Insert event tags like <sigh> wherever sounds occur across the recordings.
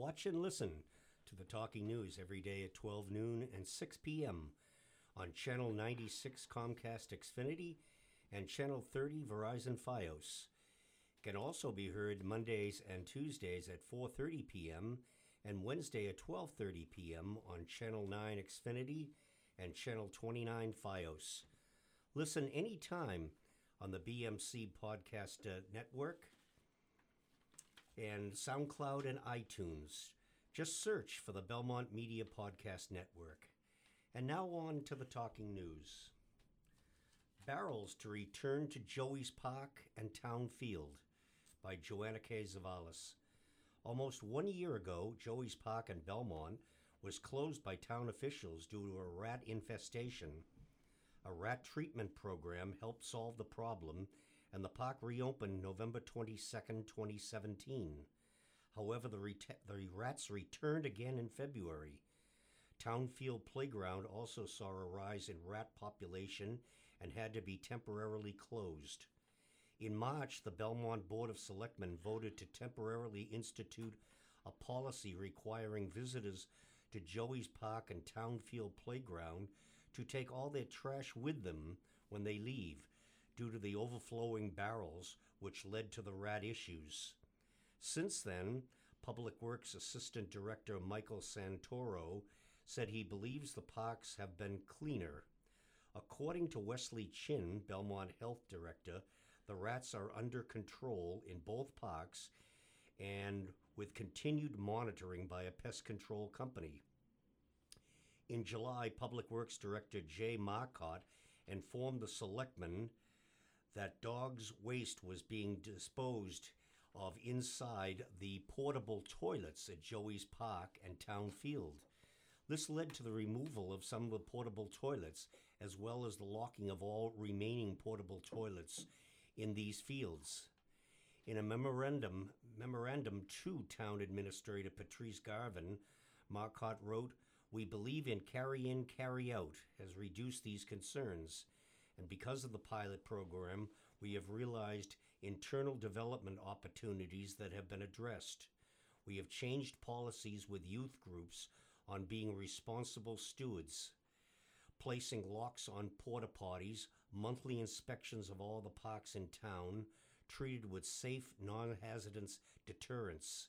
Watch and listen to the Talking News every day at 12 noon and 6 p.m. on Channel 96 Comcast Xfinity and Channel 30 Verizon Fios. Can also be heard Mondays and Tuesdays at 4:30 p.m. and Wednesday at 12:30 p.m. on Channel 9 Xfinity and Channel 29 Fios. Listen anytime on the BMC Podcast uh, Network and SoundCloud and iTunes. Just search for the Belmont Media Podcast Network. And now on to the talking news. Barrels to return to Joey's Park and Town Field by Joanna K. Zavalis. Almost one year ago, Joey's Park in Belmont was closed by town officials due to a rat infestation. A rat treatment program helped solve the problem, and the park reopened November 22, 2017. However, the, ret- the rats returned again in February. Townfield Playground also saw a rise in rat population and had to be temporarily closed. In March, the Belmont Board of Selectmen voted to temporarily institute a policy requiring visitors to Joey's Park and Townfield Playground to take all their trash with them when they leave due to the overflowing barrels which led to the rat issues. Since then, Public Works Assistant Director Michael Santoro said he believes the parks have been cleaner. According to Wesley Chin, Belmont Health Director, the rats are under control in both parks and with continued monitoring by a pest control company. In July, Public Works Director Jay Marcotte informed the selectmen that dogs' waste was being disposed of inside the portable toilets at Joey's Park and Town Field. This led to the removal of some of the portable toilets, as well as the locking of all remaining portable toilets in these fields. In a memorandum, memorandum to Town Administrator Patrice Garvin, Marcotte wrote, "We believe in carry in, carry out has reduced these concerns, and because of the pilot program, we have realized internal development opportunities that have been addressed. We have changed policies with youth groups on being responsible stewards, placing locks on porta potties, monthly inspections of all the parks in town, treated with safe, non hazardous deterrence.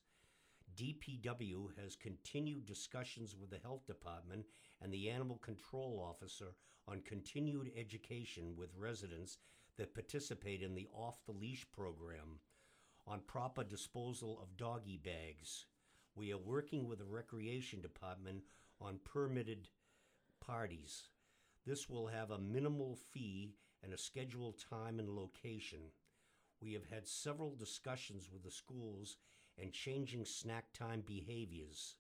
DPW has continued discussions with the health department and the animal control officer on continued education with residents that participate in the off the leash program on proper disposal of doggy bags. We are working with the recreation department on permitted parties. This will have a minimal fee and a scheduled time and location. We have had several discussions with the schools and changing snack time behaviors,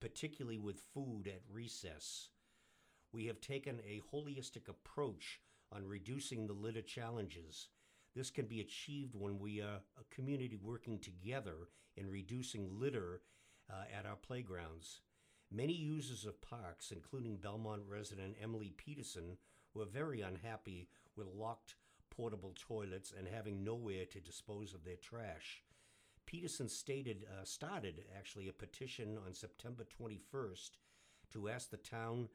particularly with food at recess. We have taken a holistic approach on reducing the litter challenges. This can be achieved when we are a community working together in reducing litter uh, at our playgrounds. Many users of parks, including Belmont resident Emily Peterson, were very unhappy with locked portable toilets and having nowhere to dispose of their trash. Peterson stated, uh, started actually a petition on September 21st to ask the town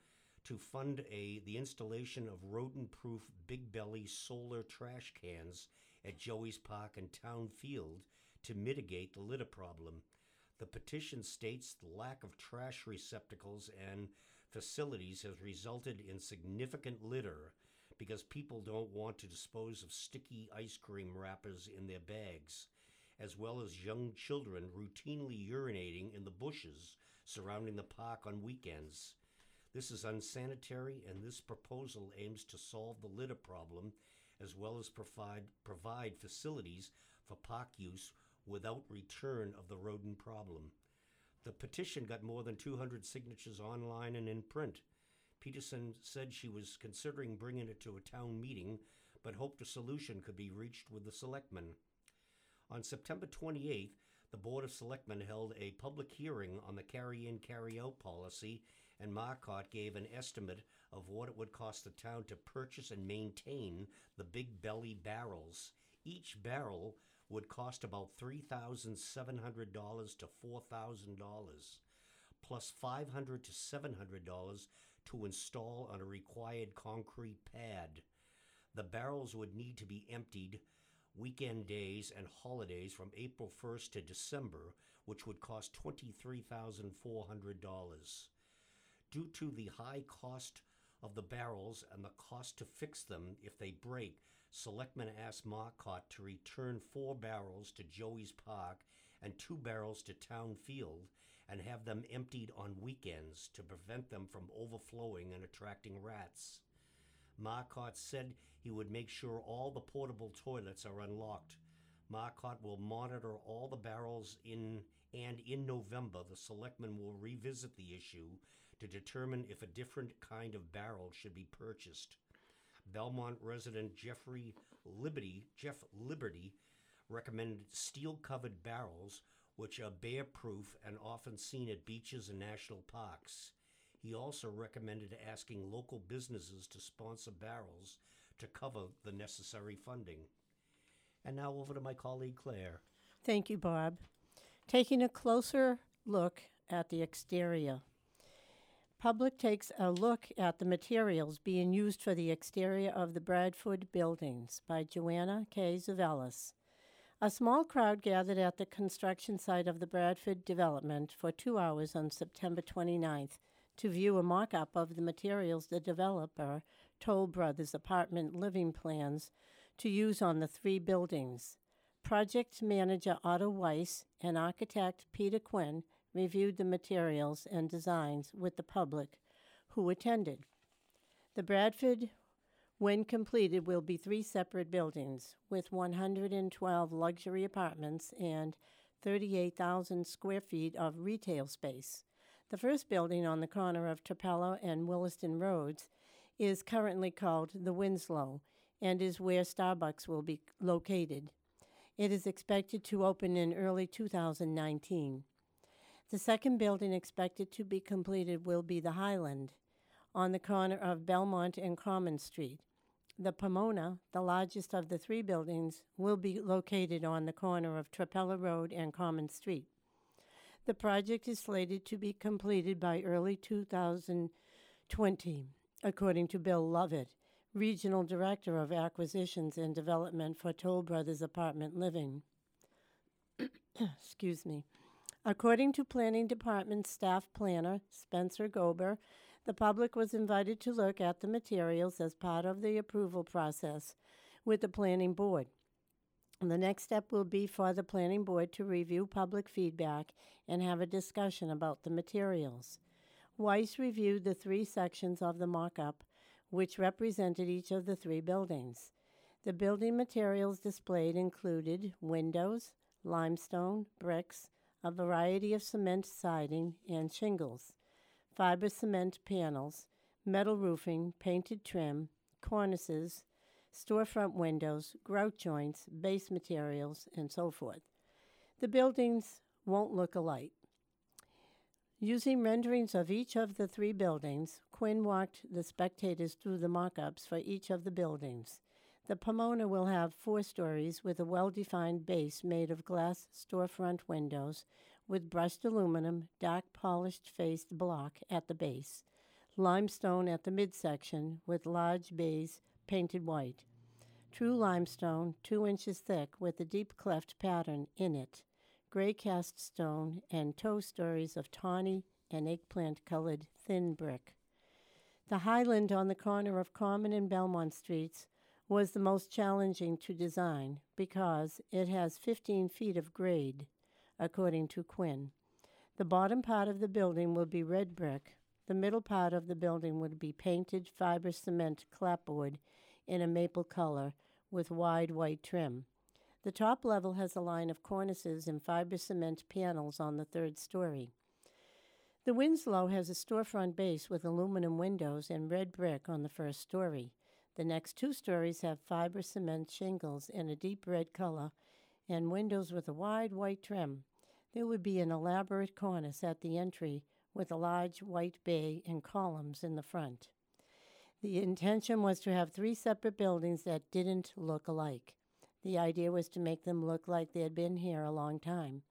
to fund a the installation of rodent-proof Big Belly solar trash cans at Joey's Park and Town Field to mitigate the litter problem. The petition states the lack of trash receptacles and facilities has resulted in significant litter because people don't want to dispose of sticky ice cream wrappers in their bags, as well as young children routinely urinating in the bushes surrounding the park on weekends. This is unsanitary, and this proposal aims to solve the litter problem as well as provide, provide facilities for park use without return of the rodent problem. The petition got more than 200 signatures online and in print. Peterson said she was considering bringing it to a town meeting, but hoped a solution could be reached with the selectmen. On September 28th, the Board of Selectmen held a public hearing on the carry in, carry out policy and Marcotte gave an estimate of what it would cost the town to purchase and maintain the big belly barrels. Each barrel would cost about $3,700 to $4,000, plus $500 to $700 to install on a required concrete pad. The barrels would need to be emptied weekend days and holidays from April 1st to December, which would cost $23,400. Due to the high cost of the barrels and the cost to fix them if they break, Selectman asked Marcotte to return four barrels to Joey's Park and two barrels to Town Field and have them emptied on weekends to prevent them from overflowing and attracting rats. Marcotte said he would make sure all the portable toilets are unlocked. Marcotte will monitor all the barrels in and in November the selectmen will revisit the issue to determine if a different kind of barrel should be purchased. Belmont resident Jeffrey Liberty, Jeff Liberty, recommended steel-covered barrels, which are bear-proof and often seen at beaches and national parks. He also recommended asking local businesses to sponsor barrels to cover the necessary funding. And now over to my colleague Claire. Thank you, Bob. Taking a closer look at the exterior. Public takes a look at the materials being used for the exterior of the Bradford buildings by Joanna K. Zavalis. A small crowd gathered at the construction site of the Bradford development for two hours on September 29th to view a mock up of the materials the developer Toll Brothers apartment living plans to use on the three buildings. Project manager Otto Weiss and architect Peter Quinn reviewed the materials and designs with the public who attended. The Bradford, when completed, will be three separate buildings with 112 luxury apartments and 38,000 square feet of retail space. The first building on the corner of Trapelo and Williston Roads is currently called the Winslow and is where Starbucks will be located. It is expected to open in early 2019. The second building expected to be completed will be the Highland on the corner of Belmont and Common Street. The Pomona, the largest of the three buildings, will be located on the corner of Trapelo Road and Common Street. The project is slated to be completed by early 2020, according to Bill Lovett, Regional Director of Acquisitions and Development for Toll Brothers Apartment Living. <coughs> Excuse me. According to Planning Department staff planner Spencer Gober, the public was invited to look at the materials as part of the approval process with the Planning Board. The next step will be for the Planning Board to review public feedback and have a discussion about the materials. Weiss reviewed the three sections of the mock up, which represented each of the three buildings. The building materials displayed included windows, limestone, bricks, a variety of cement siding and shingles, fiber cement panels, metal roofing, painted trim, cornices, storefront windows, grout joints, base materials, and so forth. The buildings won't look alike. Using renderings of each of the three buildings, Quinn walked the spectators through the mock ups for each of the buildings. The Pomona will have four stories with a well defined base made of glass storefront windows with brushed aluminum, dark polished faced block at the base, limestone at the midsection with large bays painted white, true limestone two inches thick with a deep cleft pattern in it, gray cast stone, and toe stories of tawny and eggplant colored thin brick. The highland on the corner of Common and Belmont Streets was the most challenging to design because it has 15 feet of grade, according to Quinn. The bottom part of the building will be red brick. The middle part of the building would be painted fiber cement clapboard in a maple color with wide white trim. The top level has a line of cornices and fiber cement panels on the third story. The Winslow has a storefront base with aluminum windows and red brick on the first story. The next two stories have fiber cement shingles in a deep red color and windows with a wide white trim. There would be an elaborate cornice at the entry with a large white bay and columns in the front. The intention was to have three separate buildings that didn't look alike. The idea was to make them look like they had been here a long time.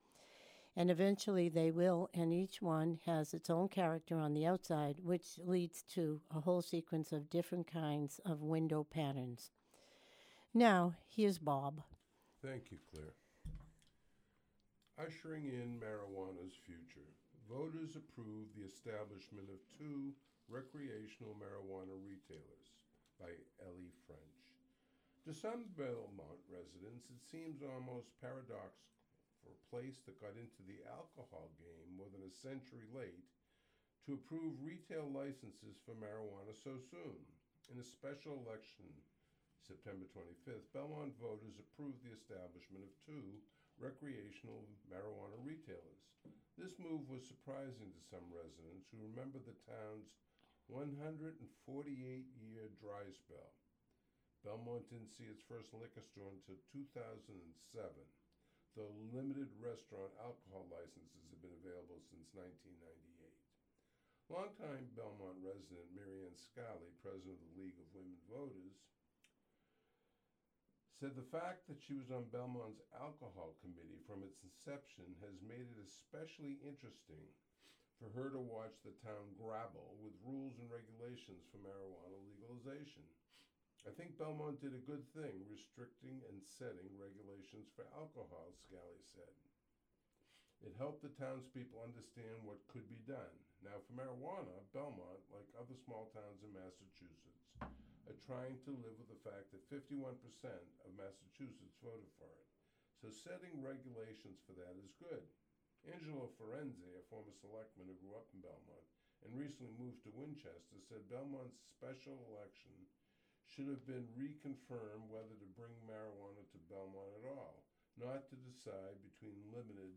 And eventually they will, and each one has its own character on the outside, which leads to a whole sequence of different kinds of window patterns. Now, here's Bob. Thank you, Claire. Ushering in marijuana's future, voters approved the establishment of two recreational marijuana retailers by Ellie French. To some Belmont residents, it seems almost paradoxical for a place that got into the alcohol game more than a century late to approve retail licenses for marijuana so soon. In a special election, September 25th, Belmont voters approved the establishment of two recreational marijuana retailers. This move was surprising to some residents who remember the town's 148 year dry spell. Belmont didn't see its first liquor store until 2007, though limited restaurant alcohol licenses have been available since 1998. Longtime Belmont resident Marianne Scally, president of the League of Women Voters, said the fact that she was on Belmont's alcohol committee from its inception has made it especially interesting for her to watch the town grapple with rules and regulations for marijuana legalization. I think Belmont did a good thing restricting and setting regulations for alcohol, Scally said. It helped the townspeople understand what could be done. Now, for marijuana, Belmont, like other small towns in Massachusetts, are trying to live with the fact that 51% of Massachusetts voted for it. So setting regulations for that is good. Angelo Firenze, a former selectman who grew up in Belmont and recently moved to Winchester, said Belmont's special election should have been reconfirmed whether to bring marijuana to Belmont at all, not to decide between limited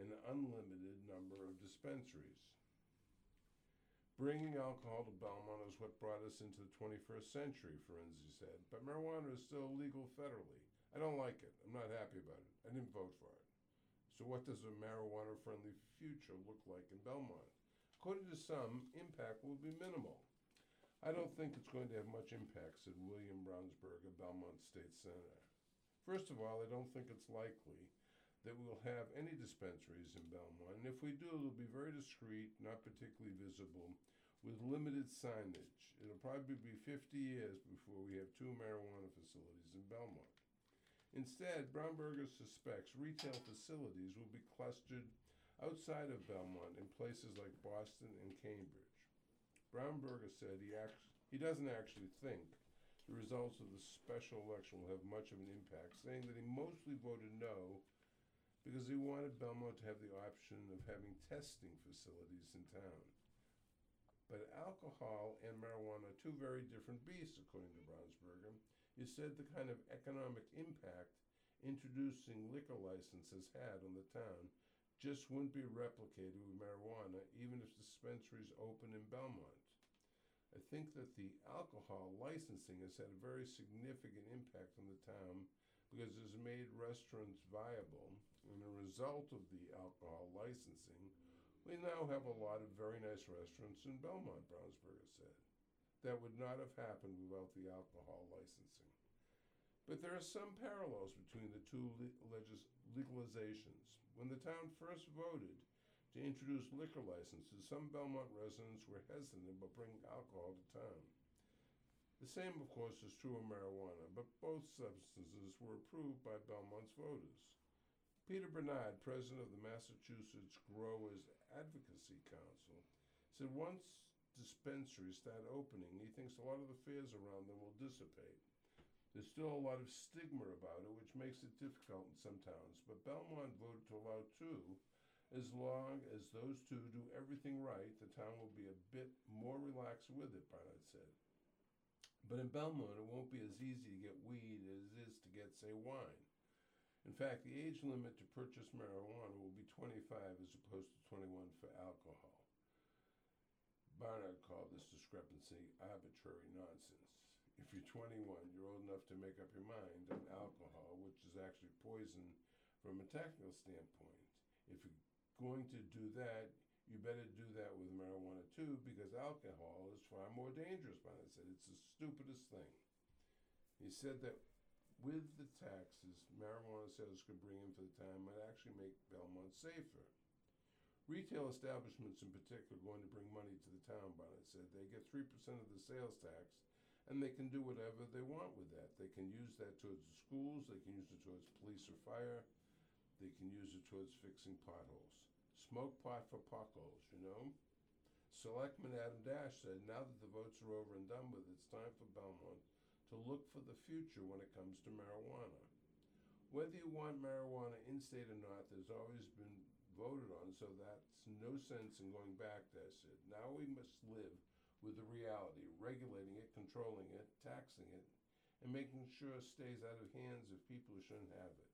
and unlimited number of dispensaries. Bringing alcohol to Belmont is what brought us into the 21st century, Firenze said, but marijuana is still legal federally. I don't like it. I'm not happy about it. I didn't vote for it. So, what does a marijuana friendly future look like in Belmont? According to some, impact will be minimal. I don't think it's going to have much impact, said William Brownsberger, a Belmont state senator. First of all, I don't think it's likely that we'll have any dispensaries in Belmont, and if we do, it'll be very discreet, not particularly visible, with limited signage. It'll probably be 50 years before we have two marijuana facilities in Belmont. Instead, Brownsberger suspects retail facilities will be clustered outside of Belmont in places like Boston and Cambridge. Brownsberger said he, act- he doesn't actually think the results of the special election will have much of an impact, saying that he mostly voted no because he wanted Belmont to have the option of having testing facilities in town. But alcohol and marijuana are two very different beasts, according to Brownsberger. He said the kind of economic impact introducing liquor licenses had on the town just wouldn't be replicated with marijuana, even if dispensaries open in Belmont. I think that the alcohol licensing has had a very significant impact on the town because it has made restaurants viable. And a result of the alcohol licensing, we now have a lot of very nice restaurants in Belmont, Brownsberger said. That would not have happened without the alcohol licensing. But there are some parallels between the two legalizations. When the town first voted to introduce liquor licenses, some Belmont residents were hesitant about bringing alcohol to town. The same, of course, is true of marijuana, but both substances were approved by Belmont's voters. Peter Bernard, president of the Massachusetts Growers Advocacy Council, said once dispensaries start opening, he thinks a lot of the fears around them will dissipate. There's still a lot of stigma about it, which makes it difficult in some towns, but Belmont voted to allow two. As long as those two do everything right, the town will be a bit more relaxed with it, Barnard said. But in Belmont, it won't be as easy to get weed as it is to get, say, wine. In fact, the age limit to purchase marijuana will be 25 as opposed to 21 for alcohol. Barnard called this discrepancy arbitrary nonsense. If you're 21, you're old enough to make up your mind on alcohol, which is actually poison from a technical standpoint. If you're going to do that, you better do that with marijuana too, because alcohol is far more dangerous. Barnard said it's the stupidest thing. He said that with the taxes marijuana sales could bring in for the town might actually make Belmont safer. Retail establishments in particular are going to bring money to the town, Bonnet said. They get 3% of the sales tax, and they can do whatever they want with that. They can use that towards the schools, they can use it towards police or fire, they can use it towards fixing potholes. Smoke pot for potholes, you know? Selectman Adam Dash said, now that the votes are over and done with, it's time for Belmont to look for the future when it comes to marijuana. Whether you want marijuana in state or not, there's always been voted on, so that's no sense in going back, Dash said. Now we must live with the reality, regulating it, controlling it, taxing it, and making sure it stays out of hands of people who shouldn't have it.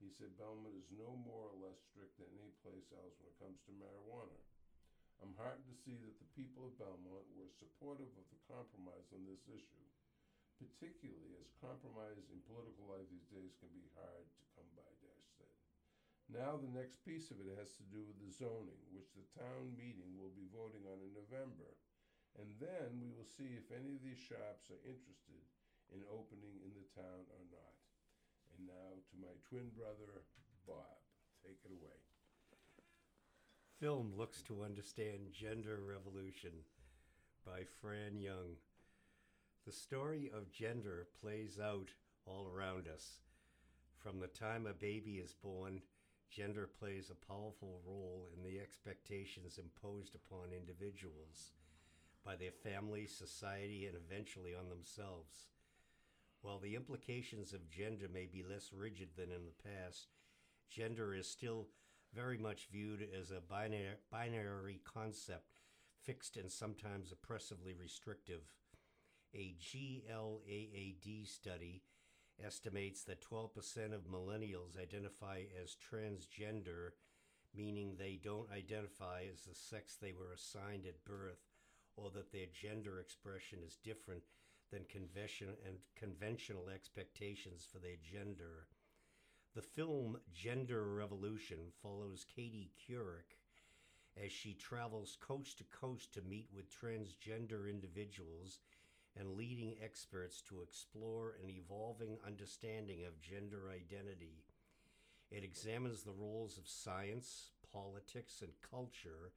He said Belmont is no more or less strict than any place else when it comes to marijuana. I'm heartened to see that the people of Belmont were supportive of the compromise on this issue, particularly as compromise in political life these days can be hard to come by, Dash said. Now the next piece of it has to do with the zoning, which the town meeting will be voting on in November. And then we will see if any of these shops are interested in opening in the town or not. And now to my twin brother, Bob. Take it away. Film looks to understand gender revolution by Fran Young. The story of gender plays out all around us. From the time a baby is born, gender plays a powerful role in the expectations imposed upon individuals by their family, society, and eventually on themselves. While the implications of gender may be less rigid than in the past, gender is still very much viewed as a binary, binary concept, fixed and sometimes oppressively restrictive. A GLAAD study estimates that 12% of millennials identify as transgender, meaning they don't identify as the sex they were assigned at birth or that their gender expression is different than convention and conventional expectations for their gender. The film Gender Revolution follows Katie Couric as she travels coast to coast to meet with transgender individuals and leading experts to explore an evolving understanding of gender identity. It examines the roles of science, politics, and culture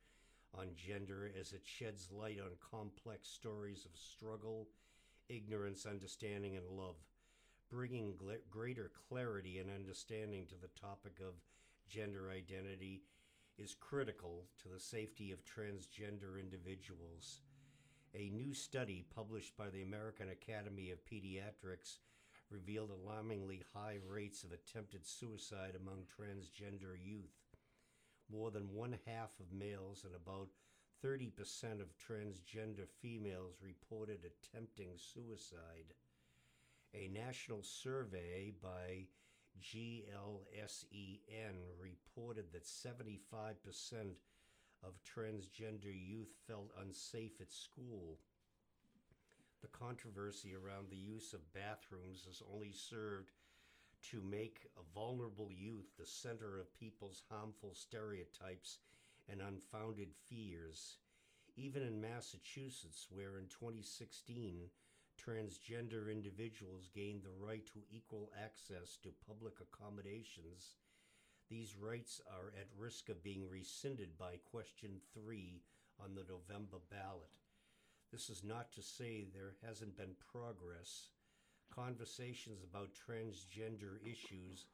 on gender as it sheds light on complex stories of struggle, ignorance, understanding, and love, bringing gl- greater clarity and understanding to the topic of gender identity is critical to the safety of transgender individuals. A new study published by the American Academy of Pediatrics revealed alarmingly high rates of attempted suicide among transgender youth more than one half of males and about 30% of transgender females reported attempting suicide. A national survey by GLSEN reported that 75% of transgender youth felt unsafe at school. The controversy around the use of bathrooms has only served to make a vulnerable youth the center of people's harmful stereotypes and unfounded fears. Even in Massachusetts, where in 2016 transgender individuals gained the right to equal access to public accommodations, these rights are at risk of being rescinded by question 3 on the November ballot. This is not to say there hasn't been progress conversations about transgender issues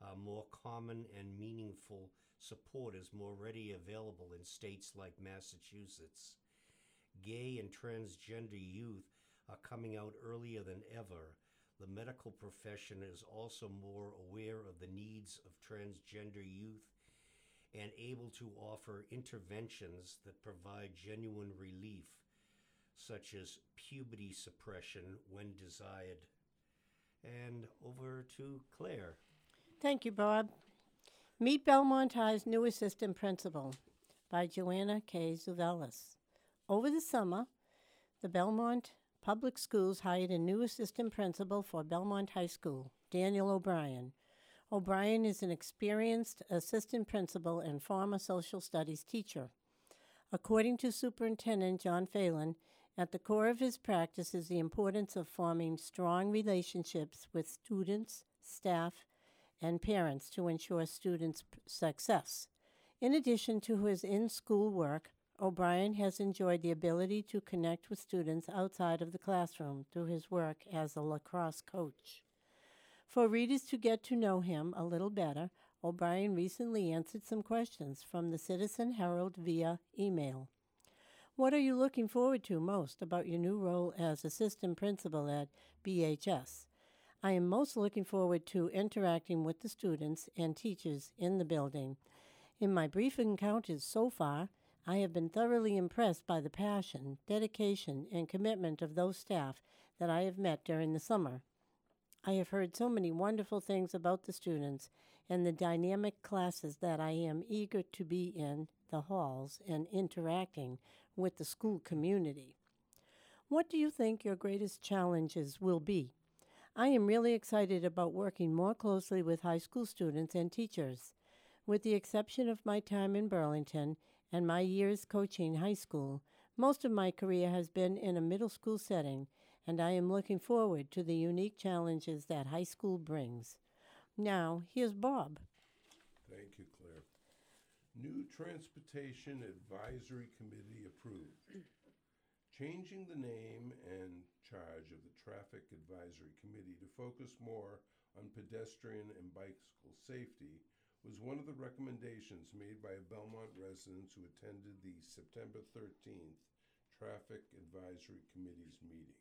are more common and meaningful support is more ready available in states like Massachusetts. Gay and transgender youth are coming out earlier than ever. The medical profession is also more aware of the needs of transgender youth and able to offer interventions that provide genuine relief, such as puberty suppression when desired. And over to Claire. Thank you, Bob. Meet Belmont High's new assistant principal by Joanna K. Zavalis. Over the summer, the Belmont Public Schools hired a new assistant principal for Belmont High School, Daniel O'Brien. O'Brien is an experienced assistant principal and former social studies teacher. According to Superintendent John Phelan, At the core of his practice is the importance of forming strong relationships with students, staff, and parents to ensure students' success. In addition to his in school work, O'Brien has enjoyed the ability to connect with students outside of the classroom through his work as a lacrosse coach. For readers to get to know him a little better, O'Brien recently answered some questions from the Citizen Herald via email. What are you looking forward to most about your new role as assistant principal at BHS? I am most looking forward to interacting with the students and teachers in the building. In my brief encounters so far, I have been thoroughly impressed by the passion, dedication, and commitment of those staff that I have met during the summer. I have heard so many wonderful things about the students and the dynamic classes that I am eager to be in the halls and interacting with the school community. What do you think your greatest challenges will be? I am really excited about working more closely with high school students and teachers. With the exception of my time in Burlington and my years coaching high school, most of my career has been in a middle school setting, and I am looking forward to the unique challenges that high school brings. Now, here's Bob. Thank you, Claire. New Transportation Advisory Committee approved. Changing the name and charge of the Traffic Advisory Committee to focus more on pedestrian and bicycle safety was one of the recommendations made by a Belmont residents who attended the September 13th Traffic Advisory Committee's meeting.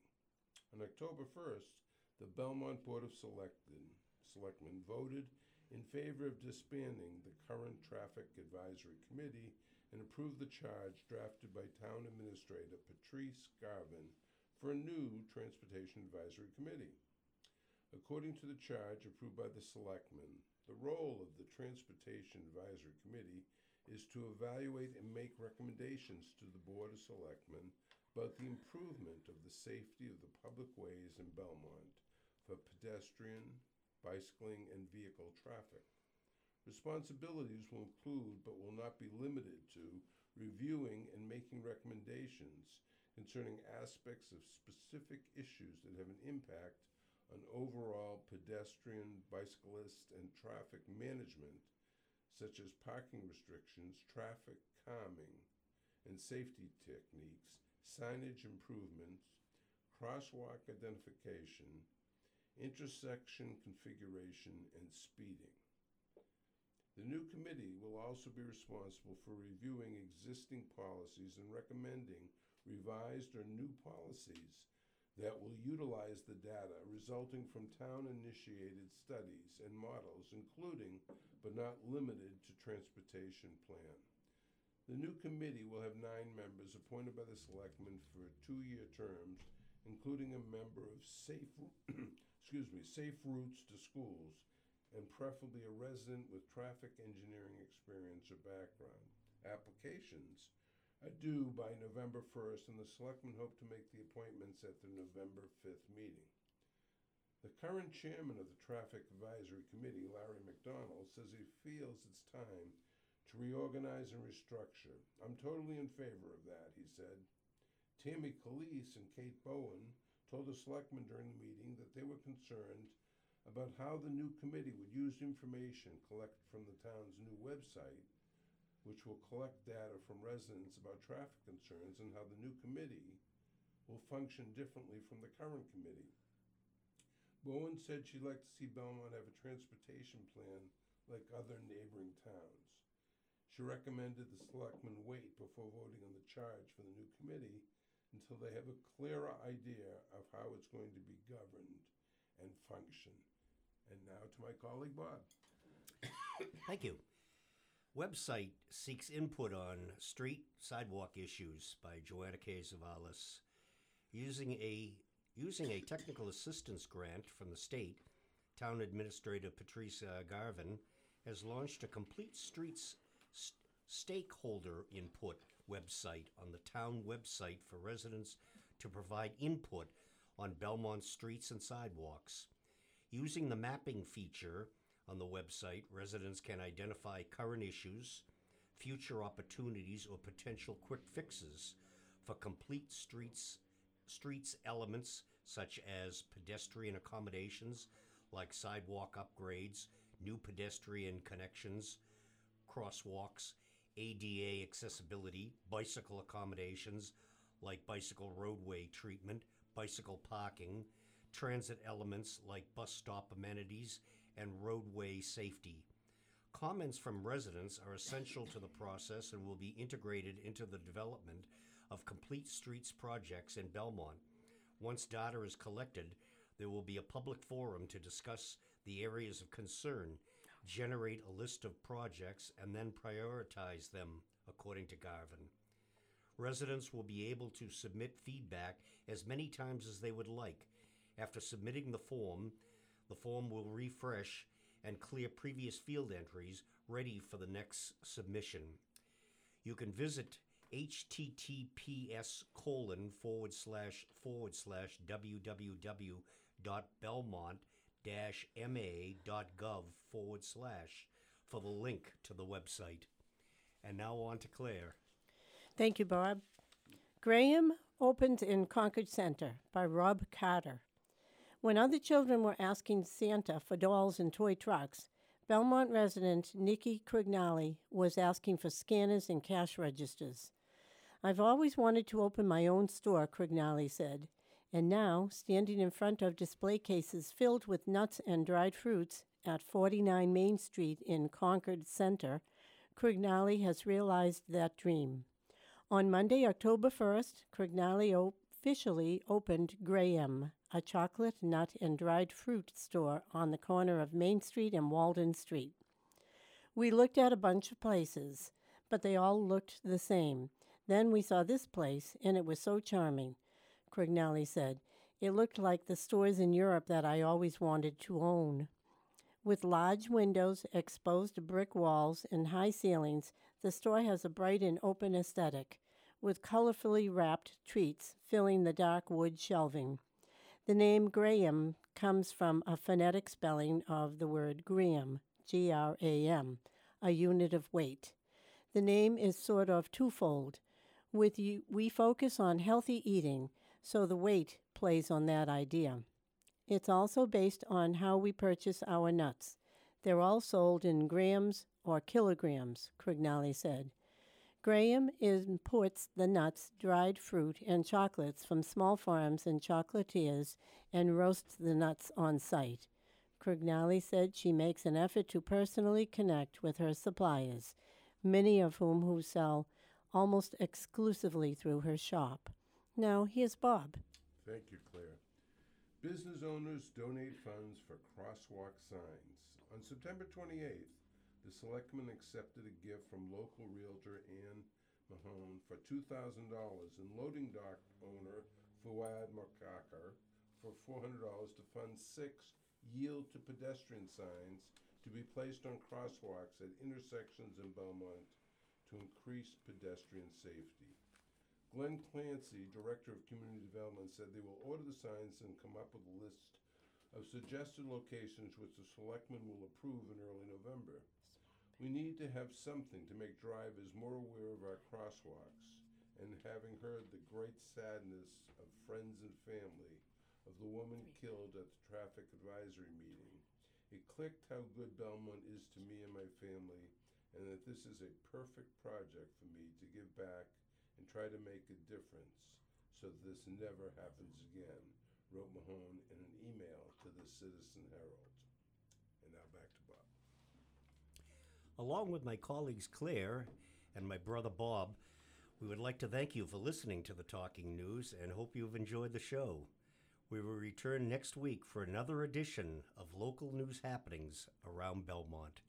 On October 1st, the Belmont Board of Selectmen, Selectmen voted in favor of disbanding the current Traffic Advisory Committee and approved the charge drafted by Town Administrator Patrice Garvin for a new Transportation Advisory Committee. According to the charge approved by the Selectmen, the role of the Transportation Advisory Committee is to evaluate and make recommendations to the Board of Selectmen about the improvement of the safety of the public ways in Belmont for pedestrian, bicycling, and vehicle traffic. Responsibilities will include, but will not be limited to, reviewing and making recommendations concerning aspects of specific issues that have an impact on overall pedestrian, bicyclist, and traffic management, such as parking restrictions, traffic calming, and safety techniques, signage improvements, crosswalk identification, intersection configuration, and speeding. The new committee will also be responsible for reviewing existing policies and recommending revised or new policies that will utilize the data resulting from town-initiated studies and models, including but not limited to transportation plan. The new committee will have nine members appointed by the selectmen for two-year terms, including a member of safe, <clears throat> excuse me, safe routes to schools, and preferably a resident with traffic engineering experience or background. Applications due by November 1st, and the selectmen hope to make the appointments at the November 5th meeting. The current chairman of the Traffic Advisory Committee, Larry McDonald, says he feels it's time to reorganize and restructure. I'm totally in favor of that, he said. Tammy Calise and Kate Bowen told the selectmen during the meeting that they were concerned about how the new committee would use information collected from the town's new website, which will collect data from residents about traffic concerns, and how the new committee will function differently from the current committee. Bowen said she'd like to see Belmont have a transportation plan like other neighboring towns. She recommended the selectmen wait before voting on the charge for the new committee until they have a clearer idea of how it's going to be governed and function. And now to my colleague Bob. Thank you. Website seeks input on street sidewalk issues by Joanna K. Zavalis. Using a using a technical assistance grant from the state, Town Administrator Patricia Garvin has launched a complete streets st- stakeholder input website on the town website for residents to provide input on Belmont streets and sidewalks. Using the mapping feature on the website, residents can identify current issues, future opportunities, or potential quick fixes for complete streets streets elements such as pedestrian accommodations like sidewalk upgrades, new pedestrian connections, crosswalks, ADA accessibility, bicycle accommodations like bicycle roadway treatment, bicycle parking, transit elements like bus stop amenities, and roadway safety. Comments from residents are essential to the process and will be integrated into the development of complete streets projects in Belmont. Once data is collected, there will be a public forum to discuss the areas of concern, generate a list of projects, and then prioritize them according to Garvin. Residents will be able to submit feedback as many times as they would like. After submitting the form, the form will refresh and clear previous field entries ready for the next submission. You can visit https colon forward slash forward slash www.belmont ma.gov forward slash for the link to the website. And now on to Claire. Thank you, Bob. Graham opened in Concord Center by Rob Carter. When other children were asking Santa for dolls and toy trucks, Belmont resident Nikki Crignali was asking for scanners and cash registers. I've always wanted to open my own store, Crignali said, and now, standing in front of display cases filled with nuts and dried fruits at 49 Main Street in Concord Center, Crignali has realized that dream. On Monday, October 1st, Crignali officially opened Graham, a chocolate, nut, and dried fruit store on the corner of Main Street and Walden Street. We looked at a bunch of places, but they all looked the same. Then we saw this place, and it was so charming, Crignali said. It looked like the stores in Europe that I always wanted to own. With large windows, exposed brick walls, and high ceilings, the store has a bright and open aesthetic, with colorfully wrapped treats filling the dark wood shelving. The name Graham comes from a phonetic spelling of the word gram, G R A M, a unit of weight. The name is sort of twofold. With you, we focus on healthy eating, so the weight plays on that idea. It's also based on how we purchase our nuts. They're all sold in grams or kilograms, Crignali said. Graham imports the nuts, dried fruit, and chocolates from small farms and chocolatiers and roasts the nuts on site. Crignali said she makes an effort to personally connect with her suppliers, many of whom who sell almost exclusively through her shop. Now, here's Bob. Thank you, Claire. Business owners donate funds for crosswalk signs. On September 28th, the selectmen accepted a gift from local realtor Ann Mahone for $2,000 and loading dock owner Fuad Makakar for $400 to fund six yield to pedestrian signs to be placed on crosswalks at intersections in Belmont to increase pedestrian safety. Glenn Clancy, Director of Community Development, said they will order the signs and come up with a list of suggested locations which the selectmen will approve in early November. We need to have something to make drivers more aware of our crosswalks, and having heard the great sadness of friends and family of the woman killed at the traffic advisory meeting, it clicked how good Belmont is to me and my family, and that this is a perfect project for me to give back and try to make a difference so that this never happens again, wrote Mahone in an email to the Citizen Herald. And now back to Bob. Along with my colleagues Claire and my brother Bob, we would like to thank you for listening to the Talking News and hope you've enjoyed the show. We will return next week for another edition of local news happenings around Belmont.